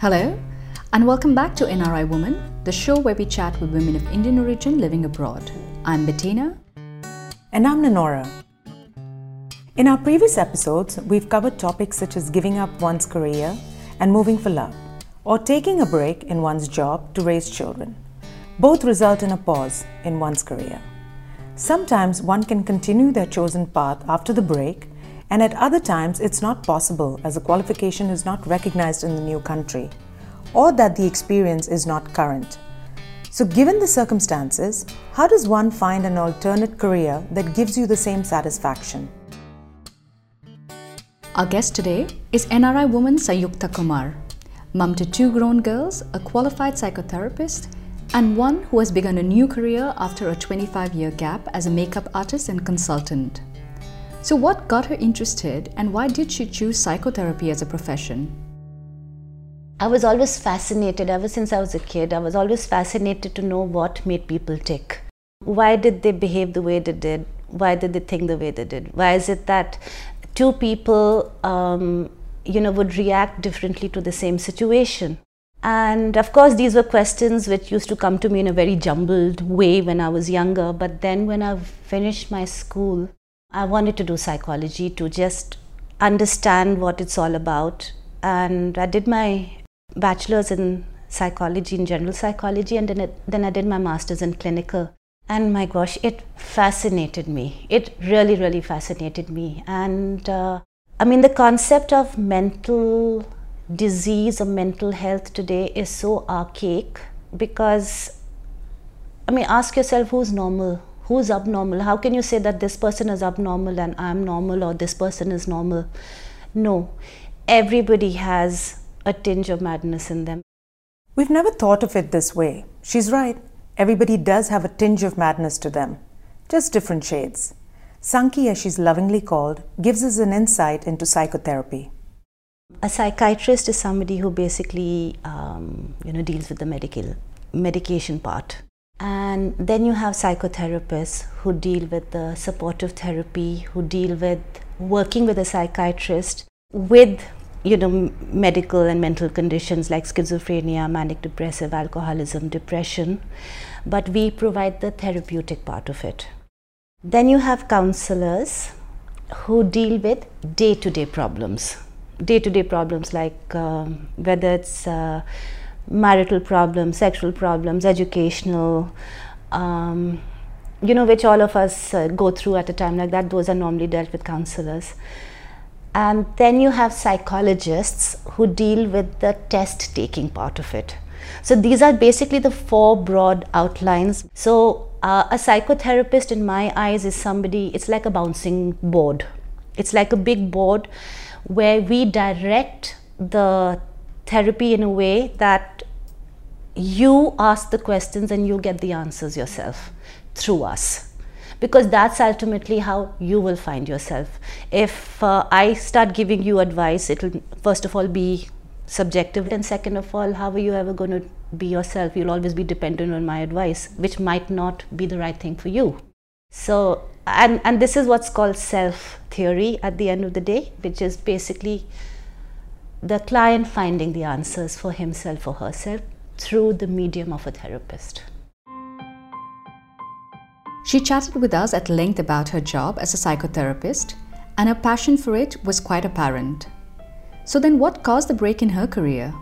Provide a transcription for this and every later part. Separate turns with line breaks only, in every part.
Hello, and welcome back to NRI Woman, the show where we chat with women of Indian origin living abroad. I'm Bettina.
And I'm Nanora. In our previous episodes, we've covered topics such as giving up one's career and moving for love, or taking a break in one's job to raise children. Both result in a pause in one's career. Sometimes one can continue their chosen path after the break, and at other times it's not possible as the qualification is not recognized in the new country, or that the experience is not current. So, given the circumstances, how does one find an alternate career that gives you the same satisfaction?
Our guest today is NRI woman Sanyukta Kumar, mum to two grown girls, a qualified psychotherapist, and one who has begun a new career after a 25 year gap as a makeup artist and consultant. So, what got her interested, and why did she choose psychotherapy as a profession?
I was always fascinated, ever since I was a kid, I was always fascinated to know what made people tick. Why did they behave the way they did? Why did they think the way they did? Why is it that two people, um, you know, would react differently to the same situation? And of course, these were questions which used to come to me in a very jumbled way when I was younger. But then, when I finished my school, I wanted to do psychology to just understand what it's all about. And I did my bachelor's in psychology, in general psychology, and then, it, then I did my master's in clinical. And my gosh, it fascinated me. It really, really fascinated me. And uh, I mean, the concept of mental disease or mental health today is so archaic because I mean, ask yourself who's normal, who's abnormal. How can you say that this person is abnormal and I'm normal or this person is normal? No, everybody has a tinge of madness in them.
We've never thought of it this way. She's right. Everybody does have a tinge of madness to them, just different shades. Sanki, as she's lovingly called, gives us an insight into psychotherapy.
A psychiatrist is somebody who basically, um, you know, deals with the medical medication part. And then you have psychotherapists who deal with the supportive therapy, who deal with working with a psychiatrist with you know medical and mental conditions like schizophrenia manic depressive alcoholism depression. But we provide the therapeutic part of it. Then you have counselors who deal with day to day problems. Day to day problems like um, whether it's uh, marital problems, sexual problems, educational, um, you know, which all of us uh, go through at a time like that. Those are normally dealt with counselors. And then you have psychologists who deal with the test taking part of it. So these are basically the four broad outlines. So uh, a psychotherapist, in my eyes, is somebody, it's like a bouncing board. It's like a big board where we direct the therapy in a way that you ask the questions and you get the answers yourself through us. Because that's ultimately how you will find yourself. If uh, i start giving you advice it'll first of all be subjective and second of all how are you ever going to be yourself? You'll always be dependent on my advice which might not be the right thing for you. So and and this is what's called self theory at the end of the day which is basically the client finding the answers for himself or herself through the medium of a therapist.
She chatted with us at length about her job as a psychotherapist, and her passion for it was quite apparent. So, then what caused the break in her career?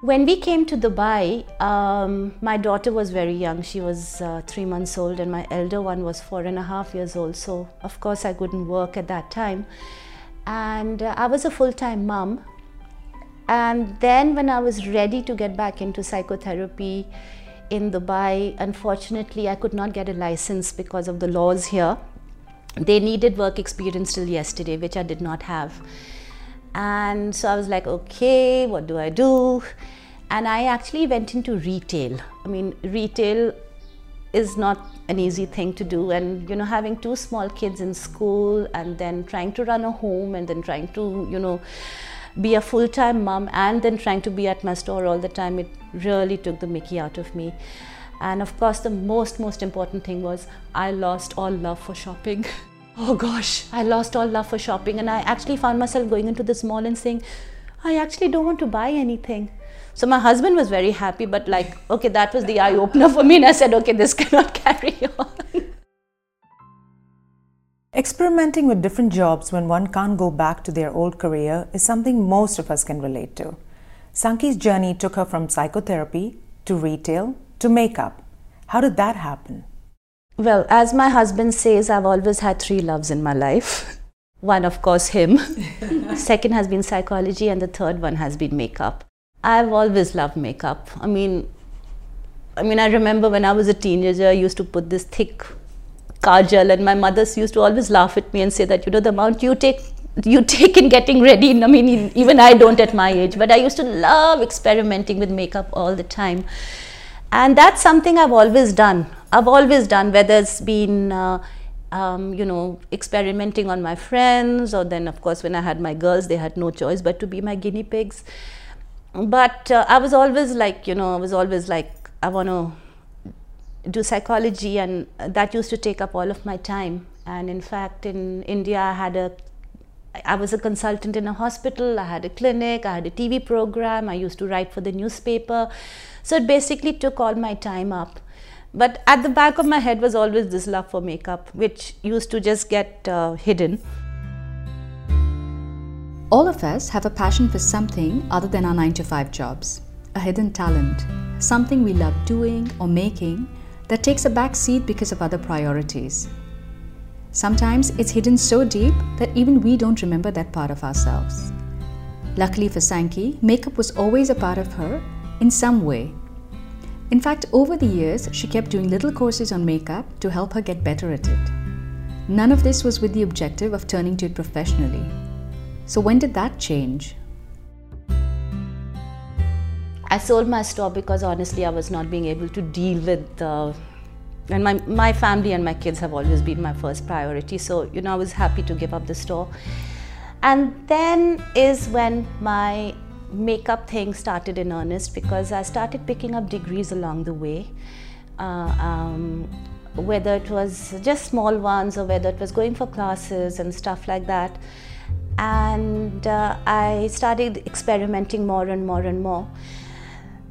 When we came to Dubai, um, my daughter was very young. She was uh, three months old, and my elder one was four and a half years old. So, of course, I couldn't work at that time. And uh, I was a full time mom. And then, when I was ready to get back into psychotherapy in Dubai, unfortunately, I could not get a license because of the laws here. They needed work experience till yesterday, which I did not have. And so I was like, okay, what do I do? And I actually went into retail. I mean, retail is not an easy thing to do. And you know having two small kids in school and then trying to run a home and then trying to you know be a full-time mom and then trying to be at my store all the time it really took the mickey out of me. And of course the most most important thing was i lost all love for shopping. Oh gosh. I lost all love for shopping. And i actually found myself going into this mall and saying I actually don't want to buy anything. So my husband was very happy, but like, okay, that was the eye opener for me. And I said, okay, this cannot carry on.
Experimenting with different jobs when one can't go back to their old career is something most of us can relate to. Sanki's journey took her from psychotherapy to retail to makeup. How did that happen?
Well, as my husband says, I've always had three loves in my life. One, of course, him. Second has been psychology, and the third one has been makeup. I've always loved makeup. I mean, I mean, I remember when I was a teenager, I used to put this thick kajal, and my mother used to always laugh at me and say that you know the amount you take you take in getting ready. I mean, even I don't at my age, but I used to love experimenting with makeup all the time, and that's something I've always done. I've always done, whether it's been uh, um, you know, experimenting on my friends, or then, of course, when I had my girls, they had no choice but to be my guinea pigs. But uh, I was always like, you know, I was always like, I want to do psychology, and that used to take up all of my time. And in fact, in India, I had a I was a consultant in a hospital, I had a clinic, I had a TV program, I used to write for the newspaper. So it basically took all my time up. But at the back of my head was always this love for makeup, which used to just get uh, hidden.
All of us have a passion for something other than our 9 to 5 jobs, a hidden talent, something we love doing or making that takes a back seat because of other priorities. Sometimes it's hidden so deep that even we don't remember that part of ourselves. Luckily for Sanki, makeup was always a part of her in some way. In fact, over the years, she kept doing little courses on makeup to help her get better at it. None of this was with the objective of turning to it professionally. So, when did that change?
I sold my store because honestly, I was not being able to deal with the. and my, my family and my kids have always been my first priority. So, you know, I was happy to give up the store. And then is when my makeup thing started in earnest because I started picking up degrees along the way. Uh, um, whether it was just small ones or whether it was going for classes and stuff like that. And uh, I started experimenting more and more and more.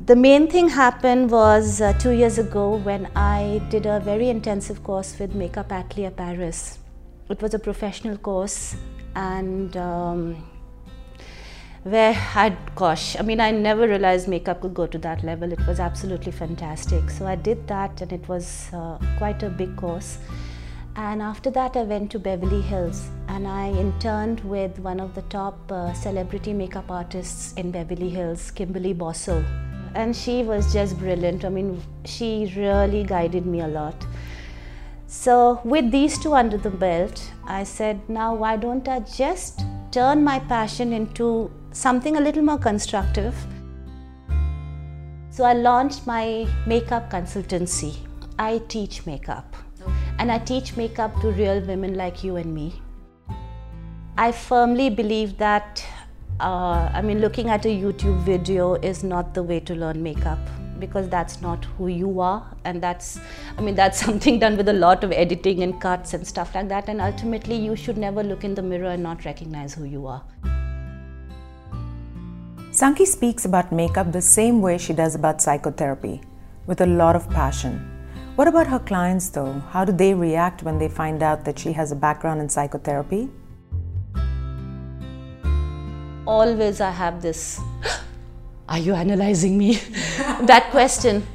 The main thing happened was uh, two years ago when I did a very intensive course with Makeup Atelier Paris. It was a professional course and um, where I, gosh, I mean, I never realized makeup could go to that level. It was absolutely fantastic. So I did that and it was uh, quite a big course. And after that, I went to Beverly Hills and I interned with one of the top uh, celebrity makeup artists in Beverly Hills, Kimberly Bosso and she was just brilliant. I mean, she really guided me a lot. So, with these two under the belt, I said, now why don't I just turn my passion into something a little more constructive? So, I launched my makeup consultancy. I teach makeup, and I teach makeup to real women like you and me. I firmly believe that uh, I mean, looking at a YouTube video is not the way to learn makeup because that's not who you are, and that's, I mean, that's something done with a lot of editing and cuts and stuff like that. And ultimately, you should never look in the mirror and not recognize who you are.
Sanki speaks about makeup the same way she does about psychotherapy, with a lot of passion. What about her clients though? How do they react when they find out that she has a background in psychotherapy?
always I have this, are you analyzing me? that question.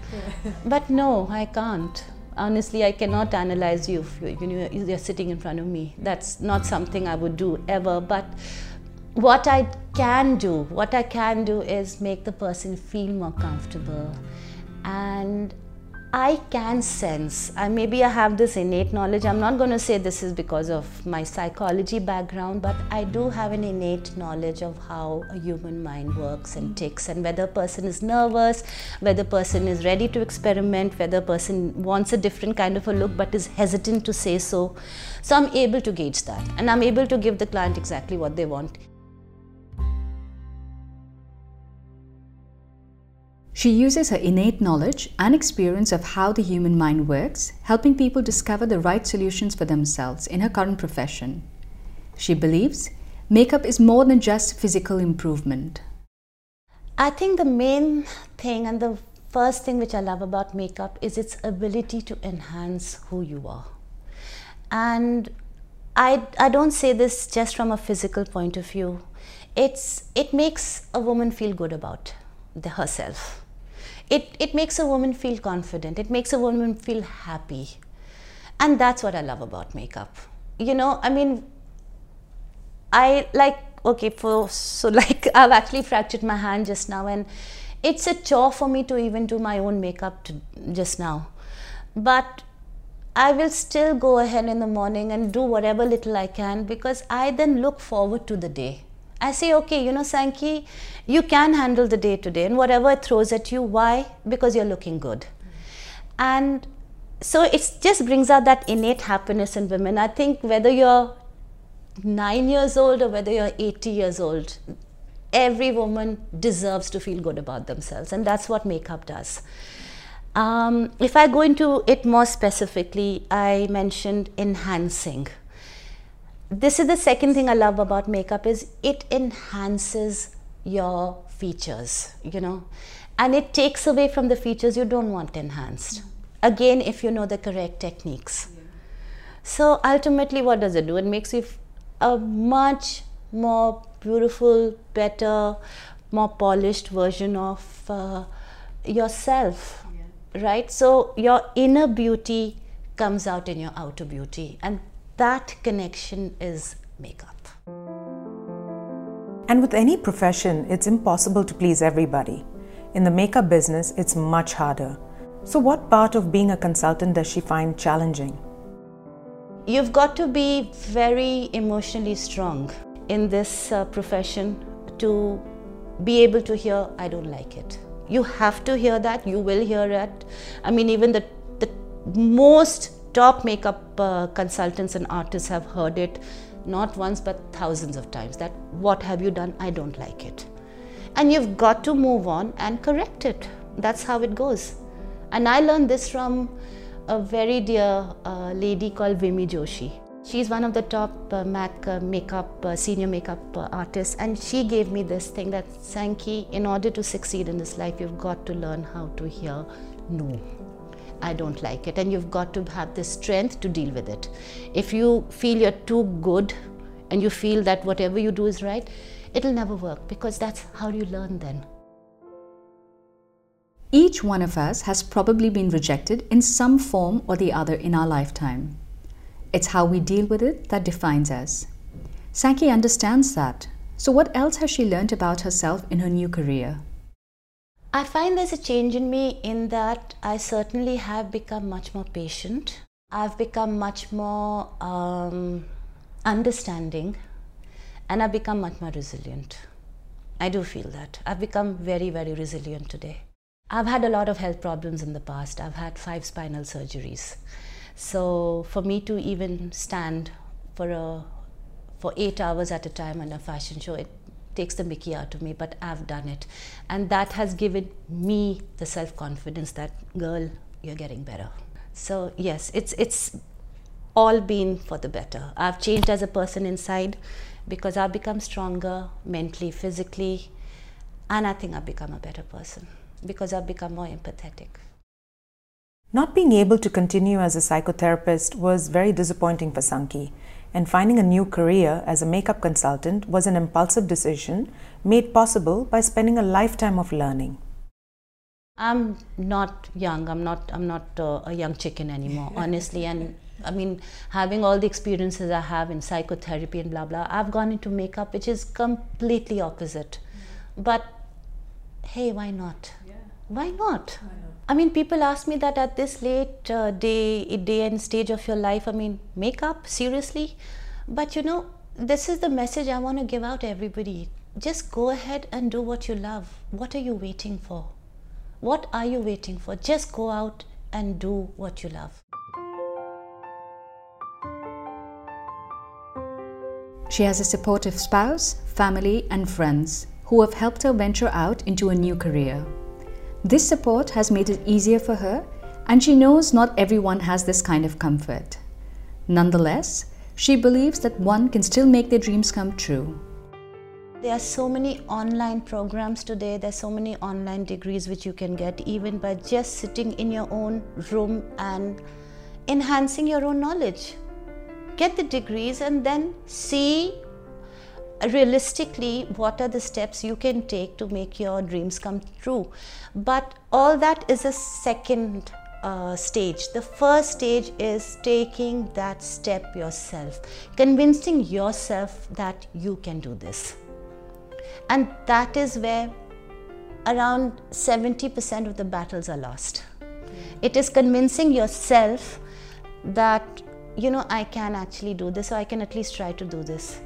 But no, I can't. Honestly, I cannot analyze you you're sitting in front of me. That's not something I would do ever. But what I can do, what I can do is make the person feel more comfortable and I can sense, and maybe I have this innate knowledge. I'm not going to say this is because of my psychology background, but I do have an innate knowledge of how a human mind works and ticks, and whether a person is nervous, whether a person is ready to experiment, whether a person wants a different kind of a look but is hesitant to say so. So I'm able to gauge that, and I'm able to give the client exactly what they want.
She uses her innate knowledge and experience of how the human mind works, helping people discover the right solutions for themselves in her current profession. She believes makeup is more than just physical improvement.
I think the main thing and the first thing which I love about makeup is its ability to enhance who you are. And I, I don't say this just from a physical point of view. It's, it makes a woman feel good about herself. It, it makes a woman feel confident. It makes a woman feel happy. And that's what I love about makeup. You know, I mean, I like, okay, for, so like I've actually fractured my hand just now and it's a chore for me to even do my own makeup to, just now. But I will still go ahead in the morning and do whatever little I can because I then look forward to the day. I say, okay, you know, Sankey, you can handle the day today and whatever it throws at you. Why? Because you're looking good. And so it just brings out that innate happiness in women. I think whether you're nine years old or whether you're 80 years old, every woman deserves to feel good about themselves. And that's what makeup does. Um, if I go into it more specifically, I mentioned enhancing. This is the second thing I love about makeup is it enhances your features, you know, and it takes away from the features you don't want enhanced. Again, if you know the correct techniques. So ultimately, what does it do? It makes you a much more beautiful, better, more polished version of uh, yourself right? So your inner beauty comes out in your outer beauty, and that connection is makeup.
And with any profession, it's impossible to please everybody. In the makeup business, it's much harder. So, what part of being a consultant does she find challenging?
You've got to be very emotionally strong in this uh, profession to be able to hear, I don't like it you have to hear that you will hear it i mean even the, the most top makeup uh, consultants and artists have heard it not once but thousands of times that what have you done? I don't like it. And you've got to move on and correct it. That's how it goes. And i learned this from a very dear uh, lady called vimi joshi. She's one of the top uh, MAC uh, makeup, uh, senior makeup uh, artists, and she gave me this thing that Sankey, in order to succeed in this life, you've got to learn how to hear no. I don't like it, and you've got to have the strength to deal with it. If you feel you're too good and you feel that whatever you do is right, it'll never work because that's how you learn then.
Each one of us has probably been rejected in some form or the other in our lifetime. It's how we deal with it that defines us. Sankey understands that. So, what else has she learned about herself in her new career?
I find there's a change in me in that I certainly have become much more patient. I've become much more um, understanding and I've become much more resilient. I do feel that. I've become very, very resilient today. I've had a lot of health problems in the past. I've had five spinal surgeries. So for me to even stand for a for eight hours at a time on a fashion show, it takes the mickey out of me, but I've done it. And that has given me the self confidence that, girl, you're getting better. So, yes, it's, it's all been for the better. I've changed as a person inside because I've become stronger mentally, physically, and I think I've become a better person because I've become more empathetic.
Not being able to continue as a psychotherapist was very disappointing for Sankey, and finding a new career as a makeup consultant was an impulsive decision made possible by spending a lifetime of learning.
I'm not young. I'm not. I'm not uh, a young chicken anymore, honestly. And I mean, having all the experiences I have in psychotherapy and blah blah, I've gone into makeup, which is completely opposite. But hey, why not? Yeah. Why not? Why not? I mean, people ask me that at this late uh, day, day and stage of your life. I mean, makeup, seriously? But you know, this is the message I want to give out to everybody. Just go ahead and do what you love. What are you waiting for? What are you waiting for? Just go out and do what you love.
She has a supportive spouse, family, and friends who have helped her venture out into a new career. This support has made it easier for her, and she knows not everyone has this kind of comfort. Nonetheless, She believes that one can still make their dreams come true.
There are so many online programs today, there's so many online degrees which you can get even by just sitting in your own room and enhancing your own knowledge. Get the degrees and then see realistically what are the steps you can take to make your dreams come true. But all that is a second uh, stage. The first stage is taking that step yourself, convincing yourself that you can do this. And that is where around 70% of the battles are lost. It is convincing yourself that, you know, I can actually do this, or I can at least try to do this.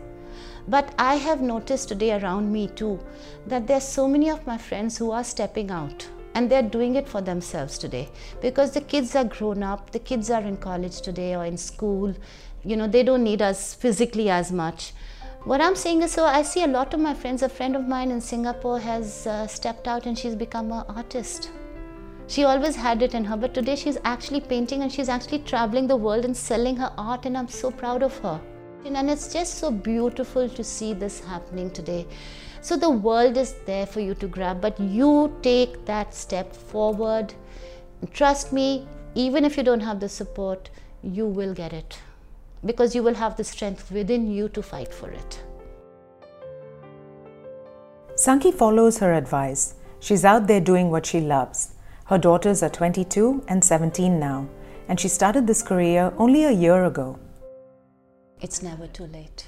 But I have noticed today around me too that there's so many of my friends who are stepping out and they're doing it for themselves today because the kids are grown up, the kids are in college today or in school, you know, they don't need us physically as much. What I'm saying is, so I see a lot of my friends. A friend of mine in Singapore has uh, stepped out and she's become an artist. She always had it in her, but today she's actually painting and she's actually traveling the world and selling her art, and I'm so proud of her. And it's just so beautiful to see this happening today. So the world is there for you to grab, but you take that step forward. Trust me, even if you don't have the support, you will get it because you will have the strength within you to fight for it.
Sanki follows her advice. She's out there doing what she loves. Her daughters are 22 and 17 now, and she started this career only a year ago.
It's never too late.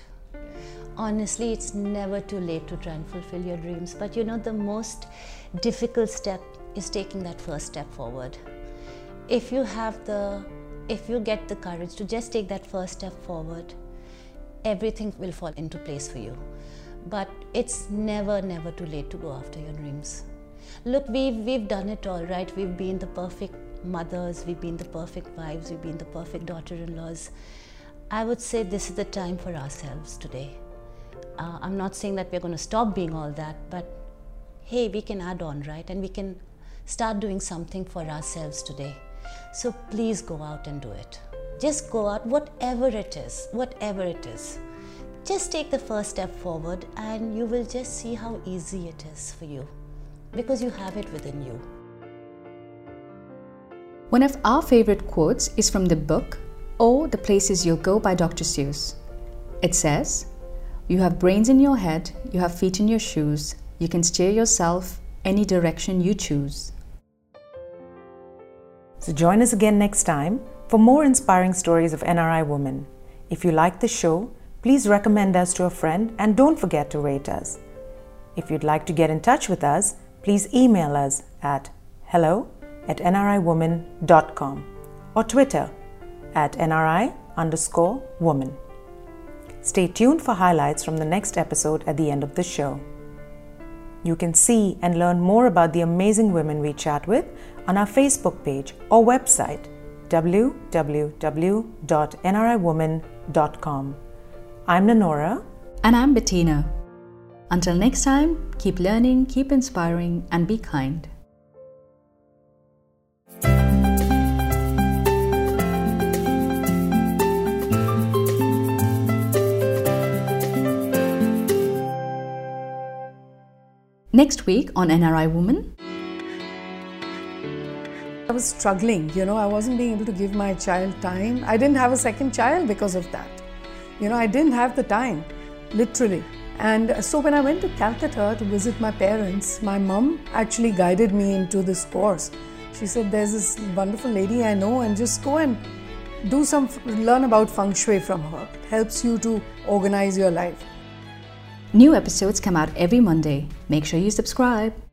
Honestly, it's never too late to try and fulfill your dreams. But you know, the most difficult step is taking that first step forward. If you have the if you get the courage to just take that first step forward, everything will fall into place for you. But it's never, never too late to go after your dreams. Look, we've, we've done it all, right? We've been the perfect mothers, we've been the perfect wives, we've been the perfect daughter in laws. I would say this is the time for ourselves today. Uh, I'm not saying that we're going to stop being all that, but hey, we can add on, right? And we can start doing something for ourselves today. So please go out and do it. Just go out, whatever it is, whatever it is. Just take the first step forward and you will just see how easy it is for you because you have it within you.
One of our favorite quotes is from the book Oh, the Places You'll Go by Dr. Seuss. It says, You have brains in your head, you have feet in your shoes, you can steer yourself any direction you choose.
So join us again next time for more inspiring stories of NRI women. If you like the show, please recommend us to a friend and don't forget to rate us. If you'd like to get in touch with us, please email us at hello at nriwoman.com or Twitter at nri underscore woman. Stay tuned for highlights from the next episode at the end of the show. You can see and learn more about the amazing women we chat with on our Facebook page or website www.nriwoman.com. I'm Nanora.
And I'm Bettina. Until next time, keep learning, keep inspiring, and be kind. Next week on NRI Woman.
I was struggling, you know, I wasn't being able to give my child time. I didn't have a second child because of that. You know, I didn't have the time, literally. And so when I went to Calcutta to visit my parents, my mom actually guided me into this course. She said, There's this wonderful lady I know, and just go and do some, learn about feng shui from her. It helps you to organize your life.
New episodes come out every Monday. Make sure you subscribe.